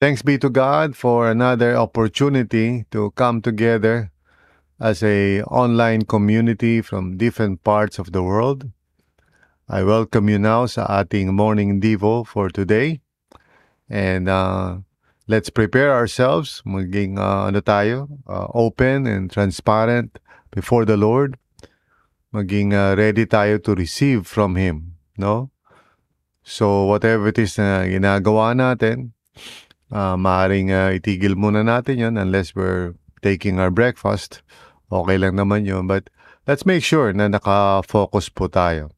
Thanks be to God for another opportunity to come together as a online community from different parts of the world. I welcome you now sa ating morning devo for today. And uh, let's prepare ourselves, maging uh, ano tayo, uh, open and transparent before the Lord. Maging uh, ready tayo to receive from Him, no? So whatever it is na ginagawa natin, uh, maaaring uh, itigil muna natin yon unless we're taking our breakfast. Okay lang naman yun. But let's make sure na naka-focus po tayo.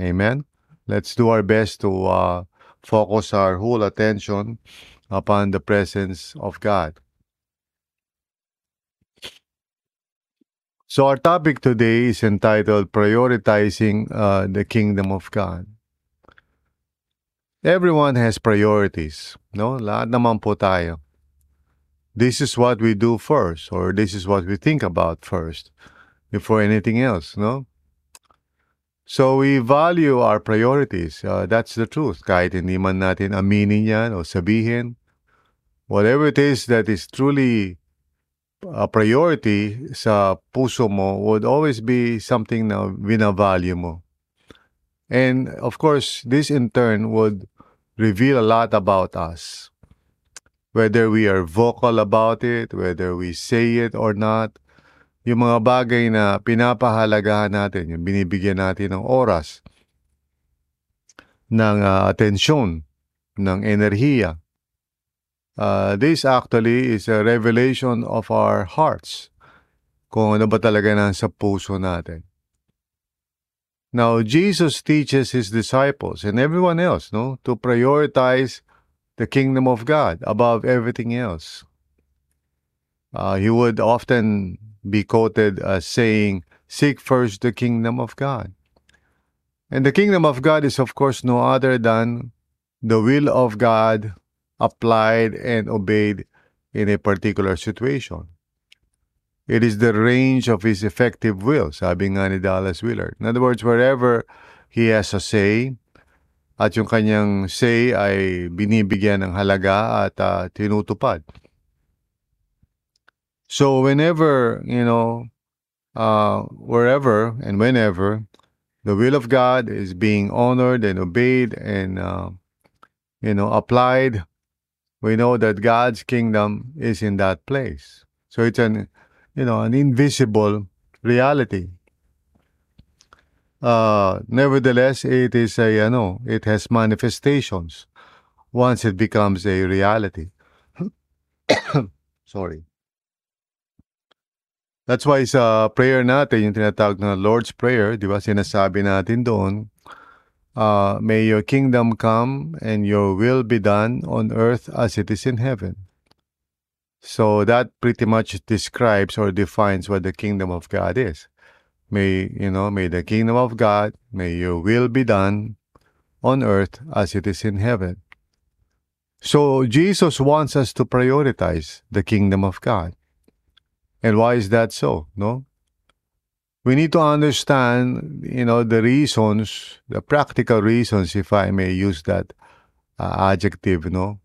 Amen? Let's do our best to uh, focus our whole attention upon the presence of God. So our topic today is entitled Prioritizing uh, the Kingdom of God. Everyone has priorities, no? Lahat naman po tayo. This is what we do first or this is what we think about first before anything else, no? So we value our priorities. Uh, that's the truth. Kahit hindi man natin aminin yan o sabihin, whatever it is that is truly a priority sa puso mo would always be something na vinavalue mo. And of course, this in turn would reveal a lot about us. Whether we are vocal about it, whether we say it or not, yung mga bagay na pinapahalagahan natin, yung binibigyan natin ng oras, ng uh, atensyon, ng enerhiya. Uh, this actually is a revelation of our hearts. Kung ano ba talaga nasa puso natin. Now, Jesus teaches his disciples and everyone else no, to prioritize the kingdom of God above everything else. Uh, he would often be quoted as saying, Seek first the kingdom of God. And the kingdom of God is, of course, no other than the will of God applied and obeyed in a particular situation. It is the range of his effective will, sabi nga ni Dallas Willard. In other words, wherever he has a say, at yung kanyang say ay binibigyan ng halaga at uh, tinutupad. So whenever, you know, uh, wherever and whenever the will of God is being honored and obeyed and, uh, you know, applied, we know that God's kingdom is in that place. So it's an you know, an invisible reality. Uh, nevertheless, it is a, you know, it has manifestations once it becomes a reality. Sorry. That's why sa prayer natin, yung tinatawag na Lord's Prayer, di ba, sinasabi natin doon, uh, May your kingdom come and your will be done on earth as it is in heaven. So that pretty much describes or defines what the kingdom of God is. May, you know, may the kingdom of God, may your will be done on earth as it is in heaven. So Jesus wants us to prioritize the kingdom of God. And why is that so? No? We need to understand, you know, the reasons, the practical reasons, if I may use that uh, adjective, no,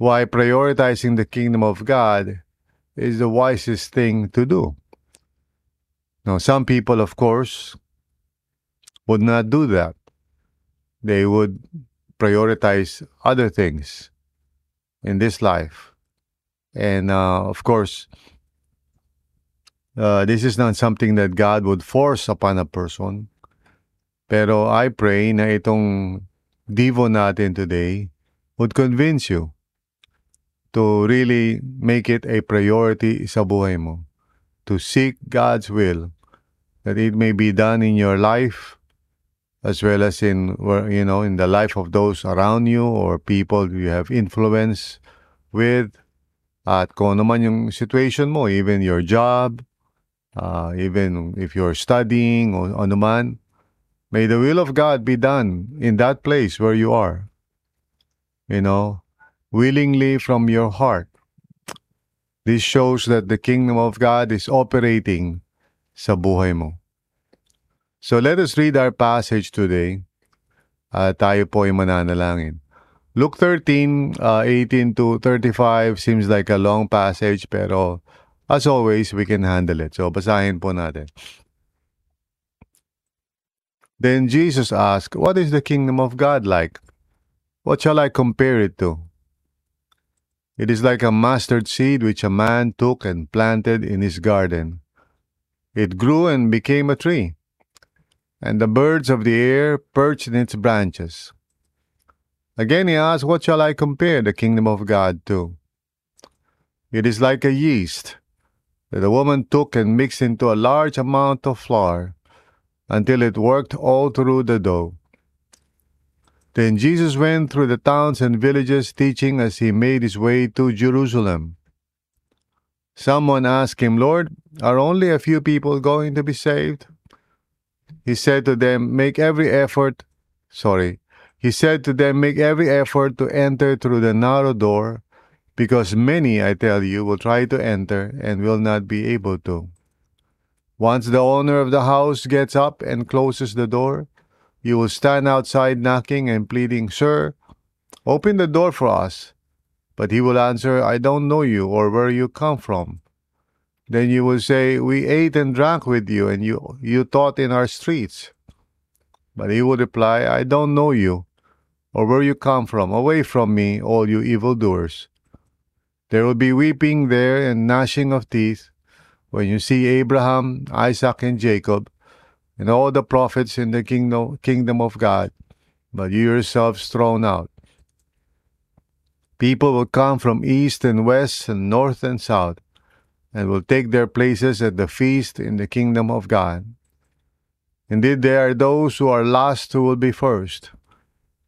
why prioritizing the kingdom of God is the wisest thing to do. Now, some people, of course, would not do that. They would prioritize other things in this life. And uh, of course, uh, this is not something that God would force upon a person. Pero I pray na itong Devo natin today would convince you to really make it a priority sa buhay mo. To seek God's will, that it may be done in your life as well as in you know in the life of those around you or people you have influence with. At kung ano man yung situation mo even your job uh, even if you're studying or ano man may the will of God be done in that place where you are. You know willingly from your heart this shows that the kingdom of God is operating sa buhay mo So let us read our passage today. Uh, tayo po ay mananalangin. Luke 13, uh, 18 to 35 seems like a long passage pero as always, we can handle it. So basahin po natin. Then Jesus asked, What is the kingdom of God like? What shall I compare it to? It is like a mustard seed which a man took and planted in his garden. It grew and became a tree and the birds of the air perched in its branches. Again he asked, What shall I compare the kingdom of God to? It is like a yeast that a woman took and mixed into a large amount of flour until it worked all through the dough. Then Jesus went through the towns and villages teaching as he made his way to Jerusalem. Someone asked him, Lord, are only a few people going to be saved? He said to them, Make every effort. Sorry. He said to them, Make every effort to enter through the narrow door, because many, I tell you, will try to enter and will not be able to. Once the owner of the house gets up and closes the door, you will stand outside knocking and pleading, Sir, open the door for us. But he will answer, I don't know you or where you come from. Then you will say, We ate and drank with you, and you, you taught in our streets. But he will reply, I don't know you, or where you come from. Away from me, all you evildoers. There will be weeping there and gnashing of teeth when you see Abraham, Isaac, and Jacob, and all the prophets in the kingdom, kingdom of God, but you yourselves thrown out. People will come from east and west and north and south and will take their places at the feast in the kingdom of God. Indeed, there are those who are last who will be first,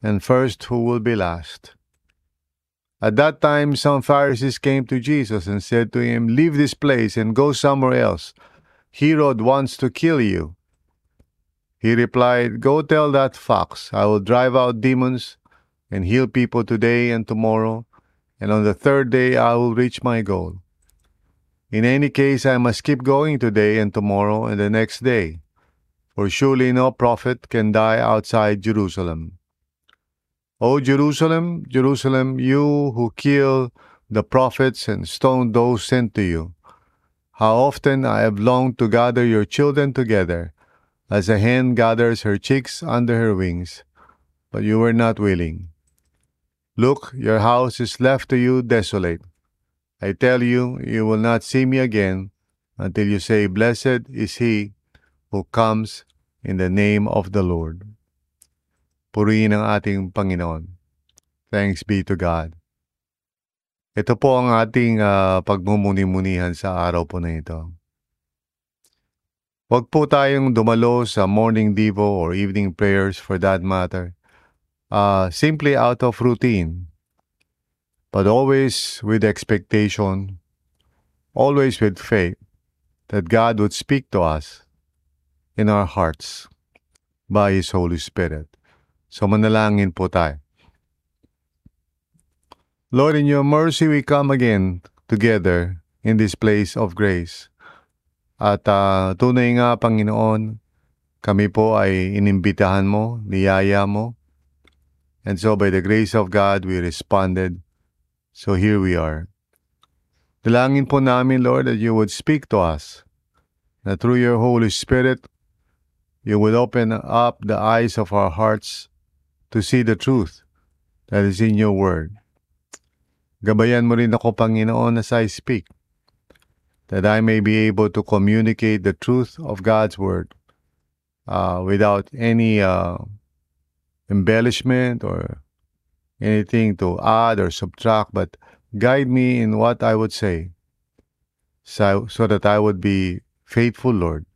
and first who will be last. At that time, some Pharisees came to Jesus and said to him, Leave this place and go somewhere else. Herod wants to kill you. He replied, Go tell that fox, I will drive out demons and heal people today and tomorrow, and on the third day I will reach my goal. In any case, I must keep going today and tomorrow and the next day, for surely no prophet can die outside Jerusalem. O Jerusalem, Jerusalem, you who kill the prophets and stone those sent to you, how often I have longed to gather your children together, as a hen gathers her chicks under her wings, but you were not willing. Look, your house is left to you desolate. I tell you, you will not see me again until you say, Blessed is he who comes in the name of the Lord. Purihin ang ating Panginoon. Thanks be to God. Ito po ang ating uh, pagmumuni-munihan sa araw po na ito. Huwag po tayong dumalo sa morning devo or evening prayers for that matter. Uh, simply out of routine but always with expectation, always with faith that God would speak to us in our hearts by His Holy Spirit. So manalangin po tayo. Lord, in your mercy we come again together in this place of grace. At uh, tunay nga, Panginoon, kami po ay inimbitahan mo, niyaya mo. And so by the grace of God, we responded So here we are. Dalangin po namin, Lord, that you would speak to us, that through your Holy Spirit, you would open up the eyes of our hearts to see the truth that is in your word. Gabayan mo rin ako, Panginoon, as I speak, that I may be able to communicate the truth of God's word uh, without any uh, embellishment or anything to add or subtract, but guide me in what I would say so, so that I would be faithful, Lord,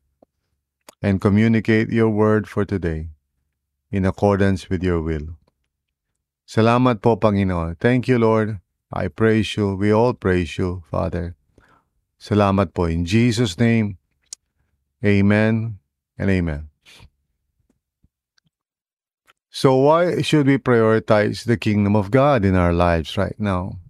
and communicate your word for today. in accordance with your will. Salamat po, Panginoon. Thank you, Lord. I praise you. We all praise you, Father. Salamat po. In Jesus' name, amen and amen. So why should we prioritize the kingdom of God in our lives right now?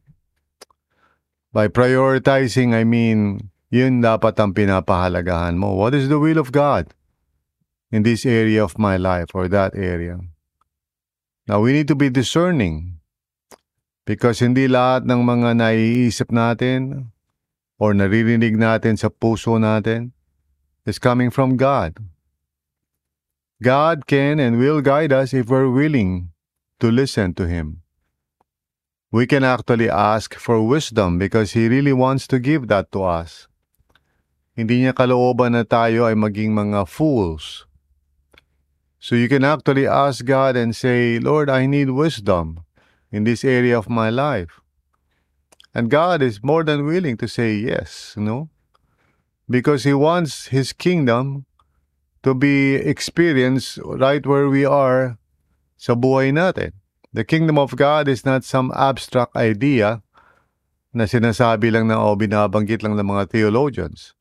By prioritizing, I mean, yun dapat ang pinapahalagahan mo. What is the will of God in this area of my life or that area? Now, we need to be discerning because hindi lahat ng mga naiisip natin or naririnig natin sa puso natin is coming from God. God can and will guide us if we're willing to listen to Him. We can actually ask for wisdom because He really wants to give that to us. Hindi niya kalooban na tayo ay maging mga fools. So you can actually ask God and say, Lord, I need wisdom in this area of my life. And God is more than willing to say yes, you know? Because He wants His kingdom to be experienced right where we are sa buhay natin. The kingdom of God is not some abstract idea na sinasabi lang na o binabanggit lang ng mga theologians.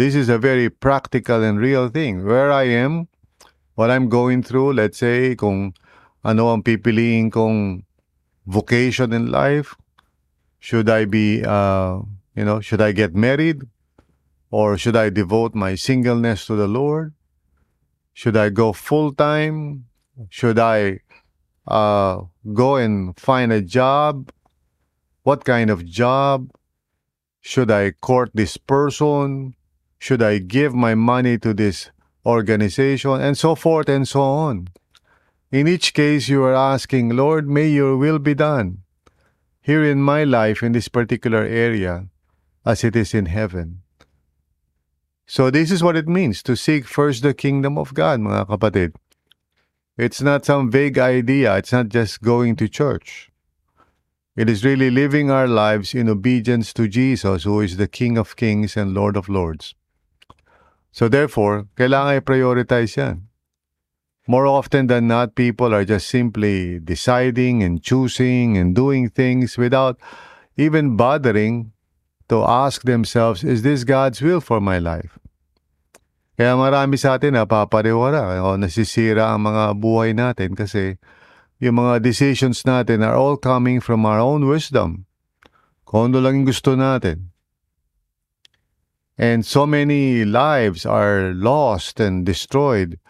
This is a very practical and real thing. Where I am, what I'm going through, let's say, kung ano ang pipiliin kong vocation in life, should I be, uh, you know, should I get married? Or should I devote my singleness to the Lord? Should I go full time? Should I uh, go and find a job? What kind of job? Should I court this person? Should I give my money to this organization? And so forth and so on. In each case, you are asking, Lord, may your will be done here in my life in this particular area as it is in heaven. So this is what it means to seek first the kingdom of God, mga kapatid. It's not some vague idea. It's not just going to church. It is really living our lives in obedience to Jesus, who is the King of Kings and Lord of Lords. So therefore, kailangan i-prioritize yan. More often than not, people are just simply deciding and choosing and doing things without even bothering to ask themselves, is this God's will for my life? Kaya marami sa atin napapariwara o nasisira ang mga buhay natin kasi yung mga decisions natin are all coming from our own wisdom. Kung ano lang gusto natin. And so many lives are lost and destroyed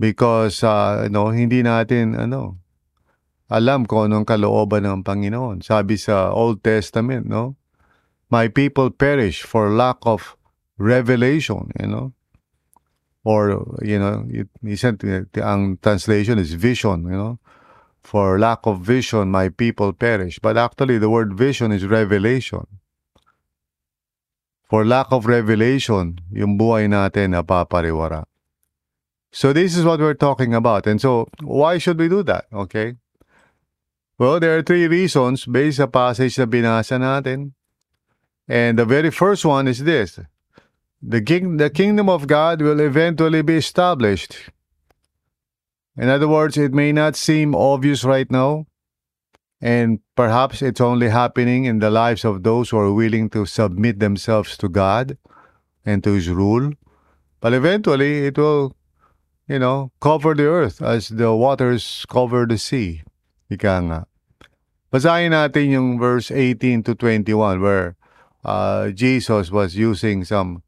because uh, you know, hindi natin ano alam kung anong kalooban ng Panginoon. Sabi sa Old Testament, no? my people perish for lack of revelation, you know. Or, you know, it, isn't, ang translation is vision, you know. For lack of vision, my people perish. But actually, the word vision is revelation. For lack of revelation, yung buhay natin napapariwara. So this is what we're talking about. And so, why should we do that? Okay? Well, there are three reasons based sa passage na binasa natin. And the very first one is this the, king, the kingdom of God will eventually be established. In other words, it may not seem obvious right now, and perhaps it's only happening in the lives of those who are willing to submit themselves to God and to His rule. But eventually, it will, you know, cover the earth as the waters cover the sea. Ika nga. Basahin natin yung verse 18 to 21 where uh, Jesus was using some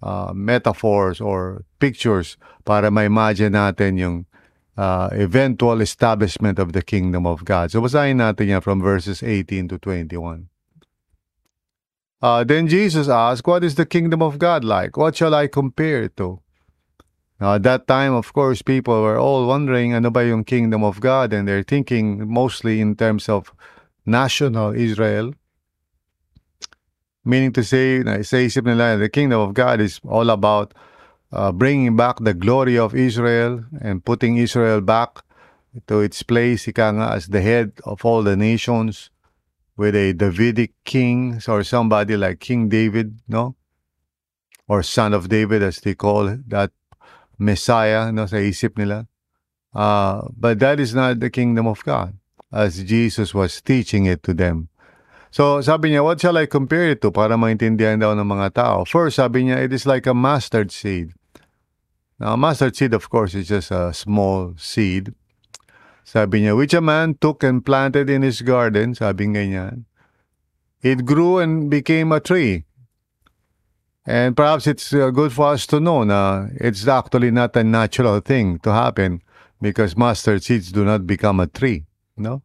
uh, metaphors or pictures para ma-imagine natin yung uh, eventual establishment of the kingdom of God. So basahin natin yan from verses 18 to 21. Uh, then Jesus asked, What is the kingdom of God like? What shall I compare it to? Now, at that time, of course, people were all wondering, ano ba yung kingdom of God? And they're thinking mostly in terms of national Israel. Meaning to say, sa isip nila, the kingdom of God is all about uh, bringing back the glory of Israel and putting Israel back to its place, ika nga, as the head of all the nations with a Davidic king or somebody like King David, no? Or son of David as they call that Messiah, no, sa isip nila. Uh, but that is not the kingdom of God, as Jesus was teaching it to them. So sabi niya, what shall I compare it to para maintindihan daw ng mga tao? First, sabi niya, it is like a mustard seed. Now, mustard seed, of course, is just a small seed. Sabi niya, which a man took and planted in his garden, sabi ganyan. It grew and became a tree. And perhaps it's uh, good for us to know na it's actually not a natural thing to happen because mustard seeds do not become a tree, no?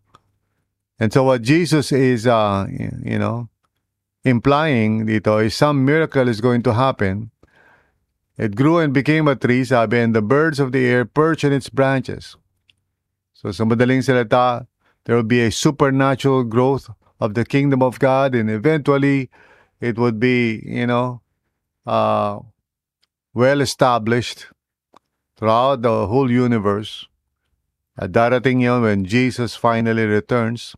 And so what Jesus is, uh, you know, implying dito is some miracle is going to happen. It grew and became a tree, sabi, and the birds of the air perch in its branches. So sa madaling salita, there will be a supernatural growth of the kingdom of God, and eventually it would be, you know, uh, well established throughout the whole universe. At darating yun when Jesus finally returns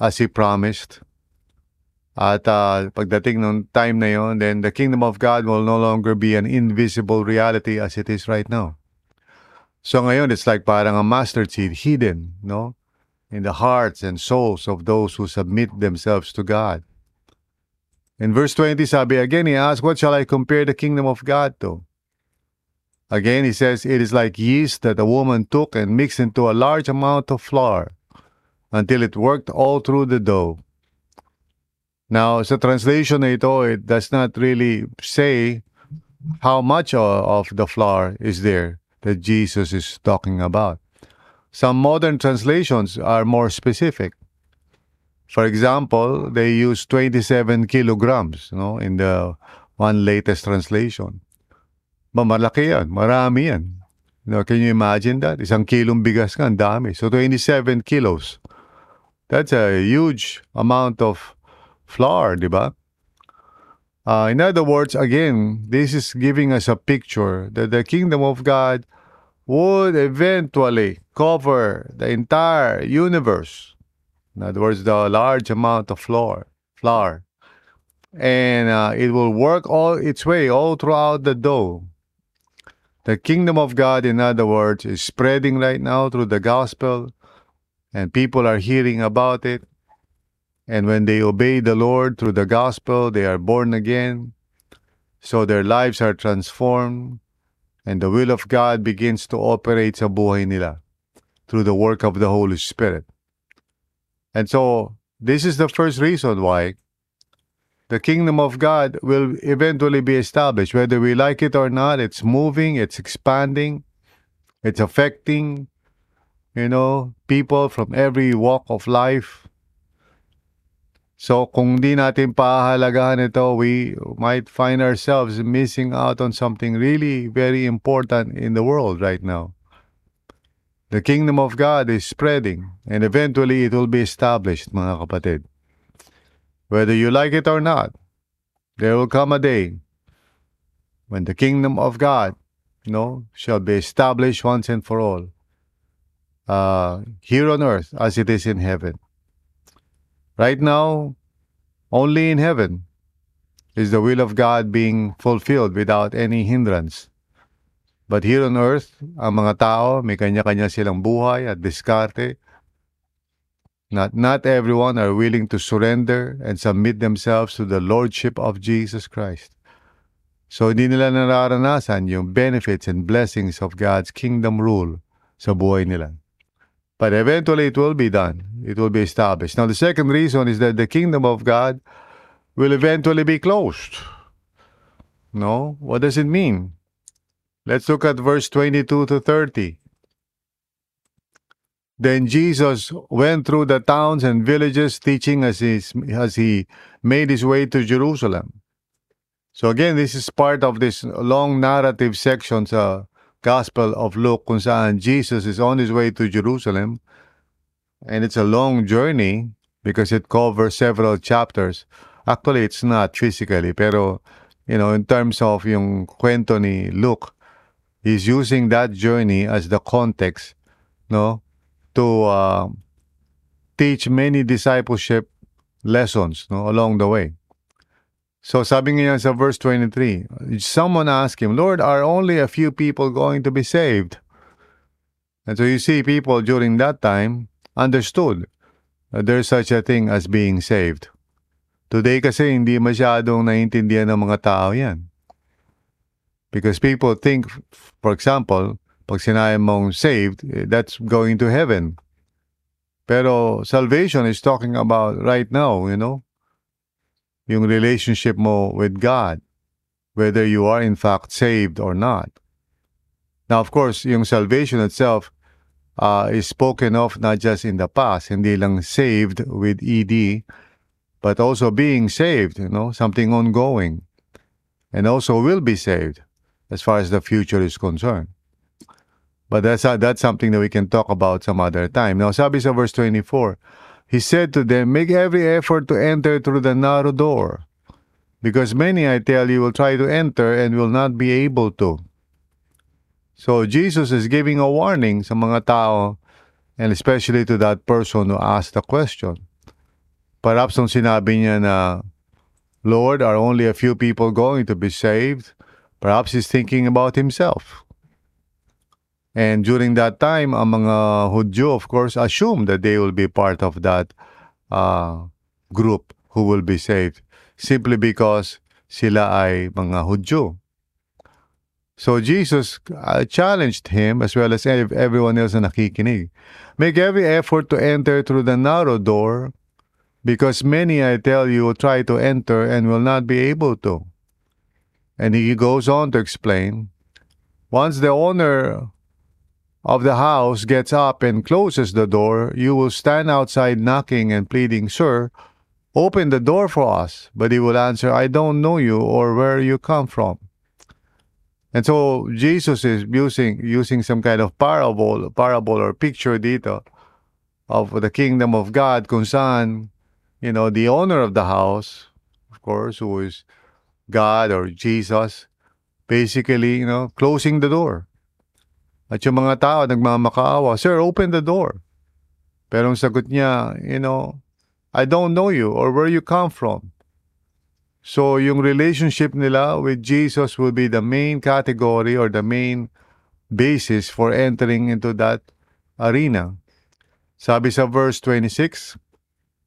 as He promised. At uh, pagdating ng time na yon, then the kingdom of God will no longer be an invisible reality as it is right now. So ngayon, it's like parang a mustard seed hidden, no? In the hearts and souls of those who submit themselves to God. In verse 20, sabi again, he asks, What shall I compare the kingdom of God to? Again, he says, It is like yeast that a woman took and mixed into a large amount of flour until it worked all through the dough. Now, sa translation na ito, oh, it does not really say how much of the flour is there that Jesus is talking about. Some modern translations are more specific. For example, they use 27 kilograms no, in the one latest translation. Ba, malaki yan. Marami yan. You know, can you imagine that? Isang kilong bigas ka, ang dami. So 27 kilos. That's a huge amount of flour, di ba? Uh, in other words, again, this is giving us a picture that the kingdom of God would eventually cover the entire universe. In other words, the large amount of flour, flour, and uh, it will work all its way all throughout the dough. The kingdom of God, in other words, is spreading right now through the gospel, and people are hearing about it. And when they obey the Lord through the gospel, they are born again. So their lives are transformed, and the will of God begins to operate sa buhay nila through the work of the Holy Spirit. And so, this is the first reason why the kingdom of God will eventually be established. Whether we like it or not, it's moving, it's expanding, it's affecting, you know, people from every walk of life. So, kung di natin pahalagahan ito, we might find ourselves missing out on something really very important in the world right now. The kingdom of God is spreading and eventually it will be established, mga kapatid. Whether you like it or not, there will come a day when the kingdom of God, you know, shall be established once and for all, uh, here on earth as it is in heaven. Right now, only in heaven is the will of God being fulfilled without any hindrance. But here on earth, ang mga tao, may kanya-kanya silang buhay at diskarte. Not, not everyone are willing to surrender and submit themselves to the Lordship of Jesus Christ. So hindi nila nararanasan yung benefits and blessings of God's kingdom rule sa buhay nila. But eventually it will be done. It will be established. Now the second reason is that the kingdom of God will eventually be closed. No? What does it mean? Let's look at verse 22 to 30. Then Jesus went through the towns and villages teaching as he, as he made his way to Jerusalem. So again, this is part of this long narrative section sa Gospel of Luke kung saan Jesus is on his way to Jerusalem. And it's a long journey because it covers several chapters. Actually, it's not physically, pero, you know, in terms of yung kwento ni Luke, he's using that journey as the context, no, to uh, teach many discipleship lessons, no, along the way. So sabi nga sa verse 23, someone asked him, Lord, are only a few people going to be saved? And so you see, people during that time understood that there's such a thing as being saved. Today kasi hindi masyadong naiintindihan ng mga tao yan. Because people think, for example, pag sinabi mong saved, eh, that's going to heaven. Pero salvation is talking about right now, you know, yung relationship mo with God, whether you are in fact saved or not. Now, of course, yung salvation itself uh, is spoken of not just in the past, hindi lang saved with ED, but also being saved, you know, something ongoing, and also will be saved as far as the future is concerned. But that's uh, that's something that we can talk about some other time. Now, sabi sa verse 24, he said to them, Make every effort to enter through the narrow door, because many, I tell you, will try to enter and will not be able to. So Jesus is giving a warning sa mga tao, and especially to that person who asked the question. Perhaps nung sinabi niya na, Lord, are only a few people going to be saved? Perhaps he's thinking about himself. And during that time, ang mga Hudyo, of course, assume that they will be part of that uh, group who will be saved simply because sila ay mga Hudyo. So Jesus uh, challenged him as well as everyone else na nakikinig. Make every effort to enter through the narrow door because many, I tell you, will try to enter and will not be able to. And he goes on to explain, once the owner of the house gets up and closes the door, you will stand outside knocking and pleading, Sir, open the door for us. But he will answer, I don't know you or where you come from. And so Jesus is using using some kind of parable, parable or picture dito of the kingdom of God kung you know, the owner of the house, of course, who is God or Jesus, basically, you know, closing the door. At yung mga tao nagmamakaawa, Sir, open the door. Pero ang sagot niya, you know, I don't know you or where you come from. So yung relationship nila with Jesus will be the main category or the main basis for entering into that arena. Sabi sa verse 26,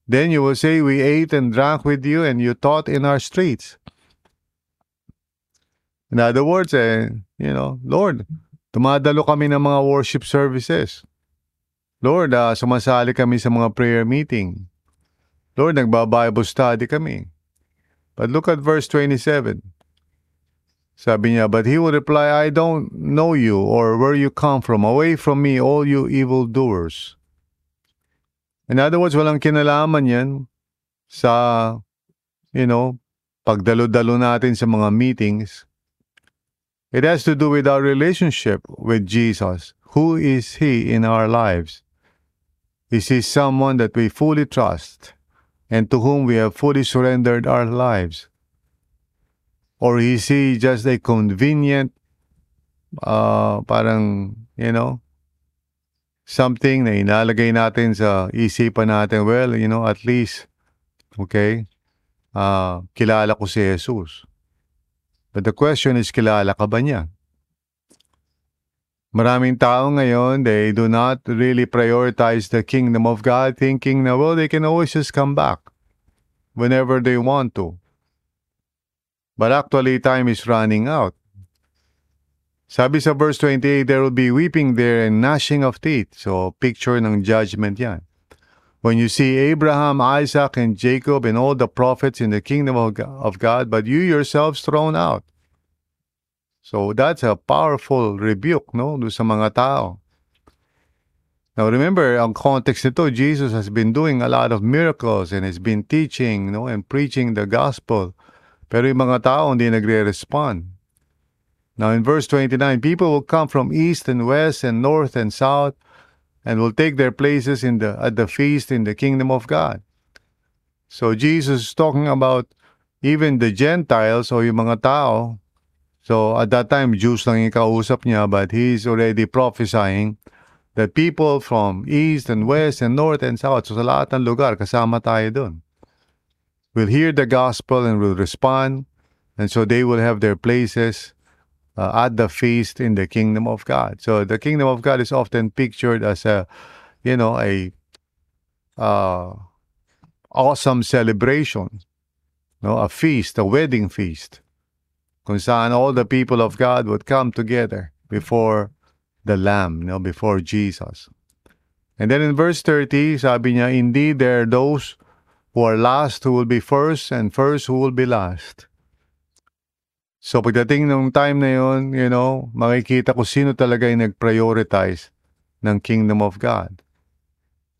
Then you will say, We ate and drank with you and you taught in our streets. In other words, eh, you know, Lord, Tumadalo kami ng mga worship services. Lord, uh, sumasali kami sa mga prayer meeting. Lord, nagba-Bible study kami. But look at verse 27. Sabi niya, But he will reply, I don't know you or where you come from. Away from me, all you evildoers. In other words, walang kinalaman yan sa, you know, pagdalo-dalo natin sa mga meetings It has to do with our relationship with Jesus. Who is He in our lives? Is He someone that we fully trust and to whom we have fully surrendered our lives? Or is He just a convenient, uh, parang, you know, something na inalagay natin sa isipan natin, well, you know, at least, okay, uh, kilala ko si Jesus. But the question is, kilala ka ba niya? Maraming tao ngayon, they do not really prioritize the kingdom of God thinking na, well, they can always just come back whenever they want to. But actually, time is running out. Sabi sa verse 28, there will be weeping there and gnashing of teeth. So, picture ng judgment yan. When you see Abraham, Isaac, and Jacob and all the prophets in the kingdom of God, but you yourselves thrown out. So that's a powerful rebuke, no, do sa mga tao. Now remember, ang context nito, Jesus has been doing a lot of miracles and has been teaching, no, and preaching the gospel. Pero yung mga tao hindi nagre-respond. Now in verse 29, people will come from east and west and north and south and will take their places in the at the feast in the kingdom of God. So Jesus is talking about even the Gentiles o yung mga tao. So at that time, Jews lang yung kausap niya, but he's already prophesying that people from east and west and north and south, so sa lahat ng lugar, kasama tayo doon, will hear the gospel and will respond. And so they will have their places uh, at the feast in the kingdom of God. So the kingdom of God is often pictured as a, you know, a uh, awesome celebration, no, a feast, a wedding feast, saan all the people of God would come together before the Lamb, you know, before Jesus. And then in verse 30, sabi niya, Indeed, there are those who are last who will be first and first who will be last. So pagdating ng time na yun, you know, makikita ko sino talaga yung nag-prioritize ng kingdom of God.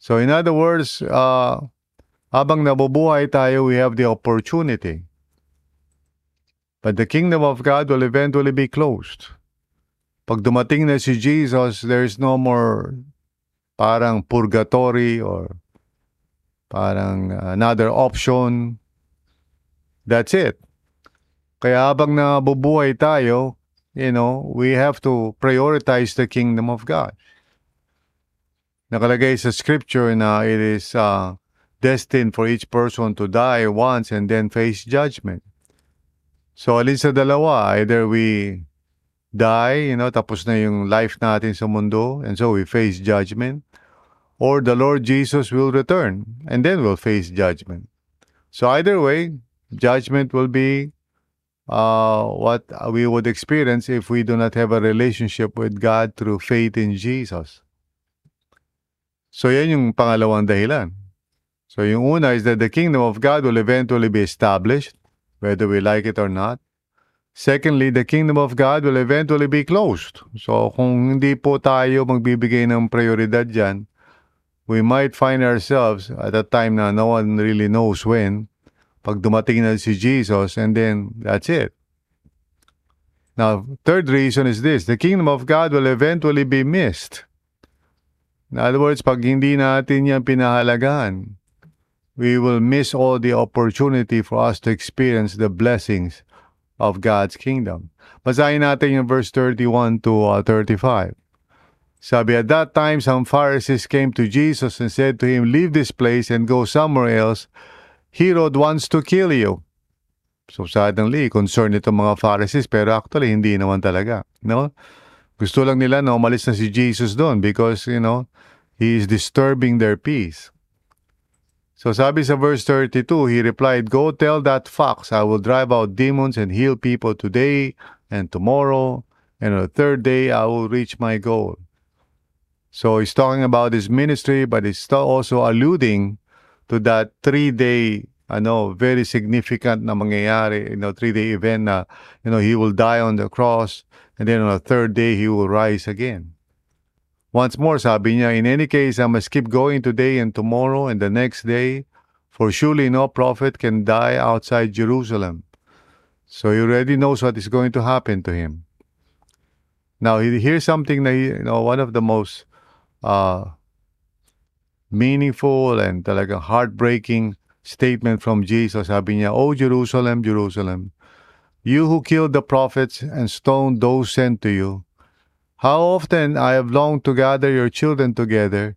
So in other words, uh, habang nabubuhay tayo, we have the opportunity. But the kingdom of God will eventually be closed. Pag dumating na si Jesus, there's no more parang purgatory or parang another option. That's it. Kaya habang nabubuhay tayo, you know, we have to prioritize the kingdom of God. Nakalagay sa scripture na it is uh, destined for each person to die once and then face judgment. So, alin sa dalawa, either we die, you know, tapos na yung life natin sa mundo, and so we face judgment, or the Lord Jesus will return, and then we'll face judgment. So, either way, judgment will be uh, what we would experience if we do not have a relationship with God through faith in Jesus. So yan yung pangalawang dahilan. So yung una is that the kingdom of God will eventually be established, whether we like it or not. Secondly, the kingdom of God will eventually be closed. So kung hindi po tayo magbibigay ng prioridad dyan, we might find ourselves at a time na no one really knows when, pag dumating na si Jesus, and then that's it. Now, third reason is this, the kingdom of God will eventually be missed. In other words, pag hindi natin yan pinahalagahan, we will miss all the opportunity for us to experience the blessings of God's kingdom. Basahin natin yung verse 31 to uh, 35. Sabi, at that time, some Pharisees came to Jesus and said to him, Leave this place and go somewhere else, Herod wants to kill you. So suddenly, concern itong mga Pharisees pero actually hindi naman talaga. No? Gusto lang nila na umalis na si Jesus doon because, you know, he is disturbing their peace. So sabi sa verse 32, he replied, Go tell that fox, I will drive out demons and heal people today and tomorrow, and on the third day I will reach my goal. So he's talking about his ministry, but he's also alluding to that three-day ano, very significant na mangyayari, you know, three-day event na, you know, he will die on the cross and then on the third day, he will rise again. Once more, sabi niya, in any case, I must keep going today and tomorrow and the next day, for surely no prophet can die outside Jerusalem. So he already knows what is going to happen to him. Now, he here's something that, he, you know, one of the most uh, meaningful and uh, talagang heartbreaking statement from Jesus. Sabi niya, O Jerusalem, Jerusalem, you who killed the prophets and stoned those sent to you, how often I have longed to gather your children together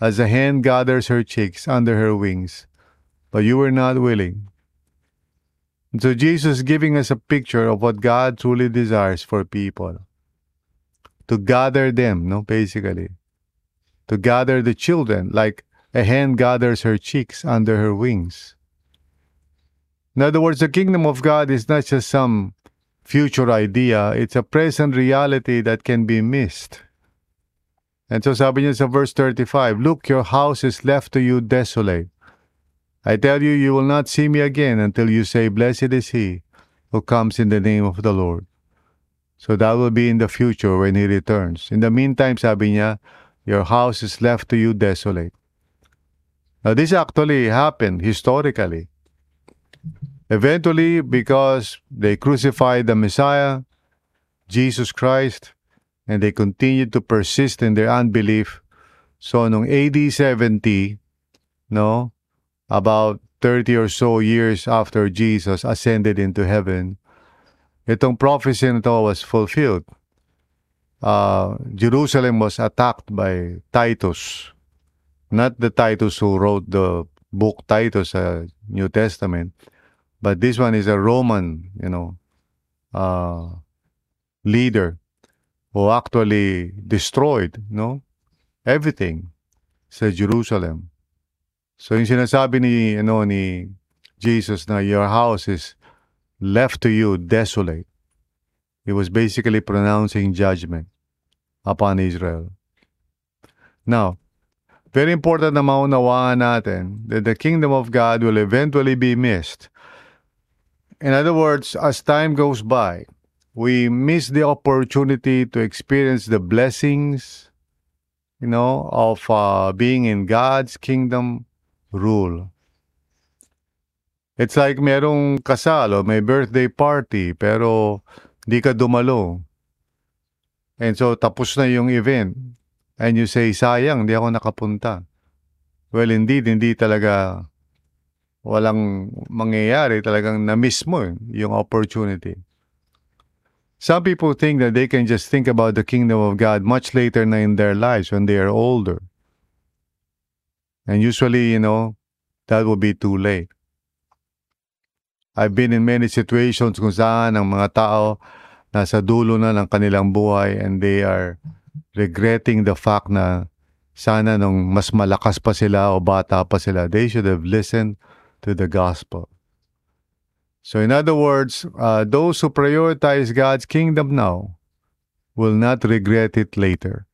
as a hen gathers her chicks under her wings, but you were not willing. And so Jesus giving us a picture of what God truly desires for people. To gather them, no, basically. To gather the children, like a hen gathers her chicks under her wings. In other words, the kingdom of God is not just some future idea, it's a present reality that can be missed. And so sabi niya sa verse 35, Look, your house is left to you desolate. I tell you, you will not see me again until you say, Blessed is he who comes in the name of the Lord. So that will be in the future when he returns. In the meantime, sabi niya, your house is left to you desolate. Now, this actually happened historically. Eventually, because they crucified the Messiah, Jesus Christ, and they continued to persist in their unbelief. So, nung AD 70, no, about 30 or so years after Jesus ascended into heaven, itong prophecy nito was fulfilled. Uh, Jerusalem was attacked by Titus, not the Titus who wrote the book Titus, uh, New Testament, but this one is a Roman, you know, uh, leader who actually destroyed no everything sa Jerusalem. So yung sinasabi ni ano ni Jesus na your house is left to you desolate. He was basically pronouncing judgment upon Israel. Now, very important na maunawaan natin that the kingdom of God will eventually be missed. In other words, as time goes by, we miss the opportunity to experience the blessings, you know, of uh, being in God's kingdom rule. It's like merong kasal o may birthday party pero di ka dumalo. And so tapos na yung event. And you say, sayang, di ako nakapunta. Well, indeed, hindi talaga walang mangyayari. Talagang na-miss mo yung opportunity. Some people think that they can just think about the kingdom of God much later na in their lives when they are older. And usually, you know, that will be too late. I've been in many situations kung saan ang mga tao nasa dulo na ng kanilang buhay and they are regretting the fact na sana nung mas malakas pa sila o bata pa sila, they should have listened to the gospel. So in other words, uh, those who prioritize God's kingdom now will not regret it later.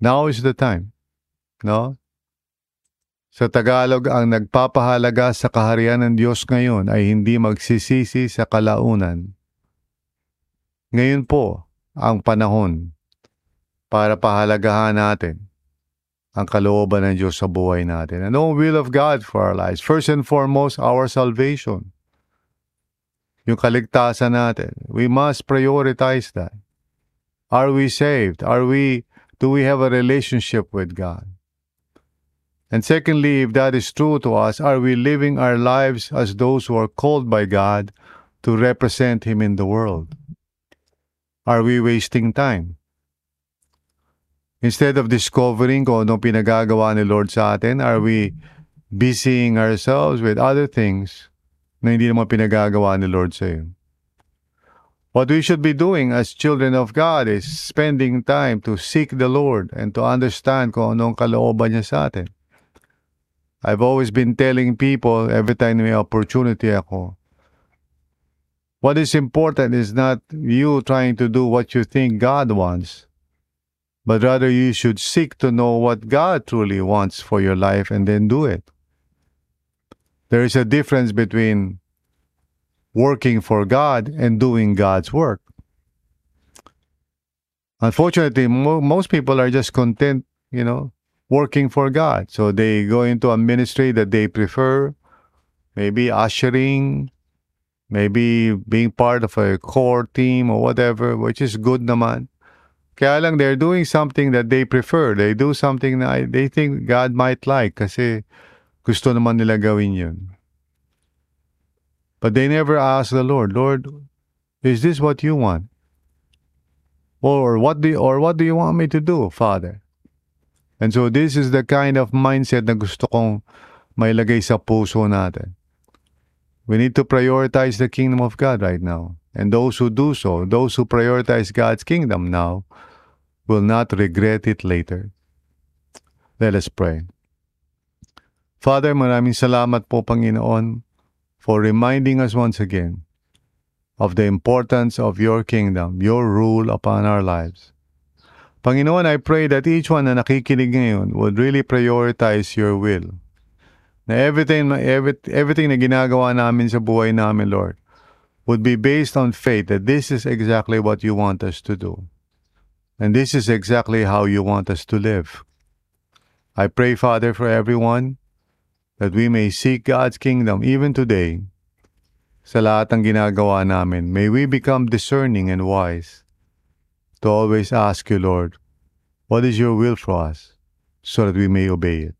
Now is the time. No? Sa Tagalog, ang nagpapahalaga sa kaharian ng Diyos ngayon ay hindi magsisisi sa kalaunan. Ngayon po ang panahon para pahalagahan natin ang kalooban ng Diyos sa buhay natin. And the will of God for our lives. First and foremost, our salvation. Yung kaligtasan natin. We must prioritize that. Are we saved? Are we, do we have a relationship with God? And secondly, if that is true to us, are we living our lives as those who are called by God to represent Him in the world? Are we wasting time? Instead of discovering kung anong pinagagawa ni Lord sa atin, are we busying ourselves with other things na hindi naman pinagagawa ni Lord sa iyo? What we should be doing as children of God is spending time to seek the Lord and to understand kung anong kalooban niya sa atin. I've always been telling people every time may opportunity ako, what is important is not you trying to do what you think God wants, but rather you should seek to know what God truly wants for your life and then do it. There is a difference between working for God and doing God's work. Unfortunately, mo- most people are just content, you know, working for God. So they go into a ministry that they prefer, maybe ushering, maybe being part of a core team or whatever, which is good naman. Kaya lang they're doing something that they prefer. They do something that they think God might like kasi gusto naman nila gawin yun. But they never ask the Lord, Lord, is this what you want? Or what do you, or what do you want me to do, Father? And so this is the kind of mindset na gusto kong mailagay sa puso natin. We need to prioritize the kingdom of God right now. And those who do so, those who prioritize God's kingdom now, will not regret it later. Let us pray. Father, maraming salamat po, Panginoon, for reminding us once again of the importance of your kingdom, your rule upon our lives. Panginoon, I pray that each one na nakikinig ngayon would really prioritize your will. Na everything, every, everything na ginagawa namin sa buhay namin, Lord, would be based on faith that this is exactly what you want us to do. And this is exactly how you want us to live. I pray, Father, for everyone that we may seek God's kingdom even today. Sa lahat ng ginagawa namin, may we become discerning and wise to always ask you, Lord, what is your will for us so that we may obey it.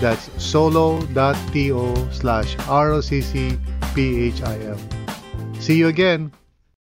That's solo.to slash rlccphil. See you again.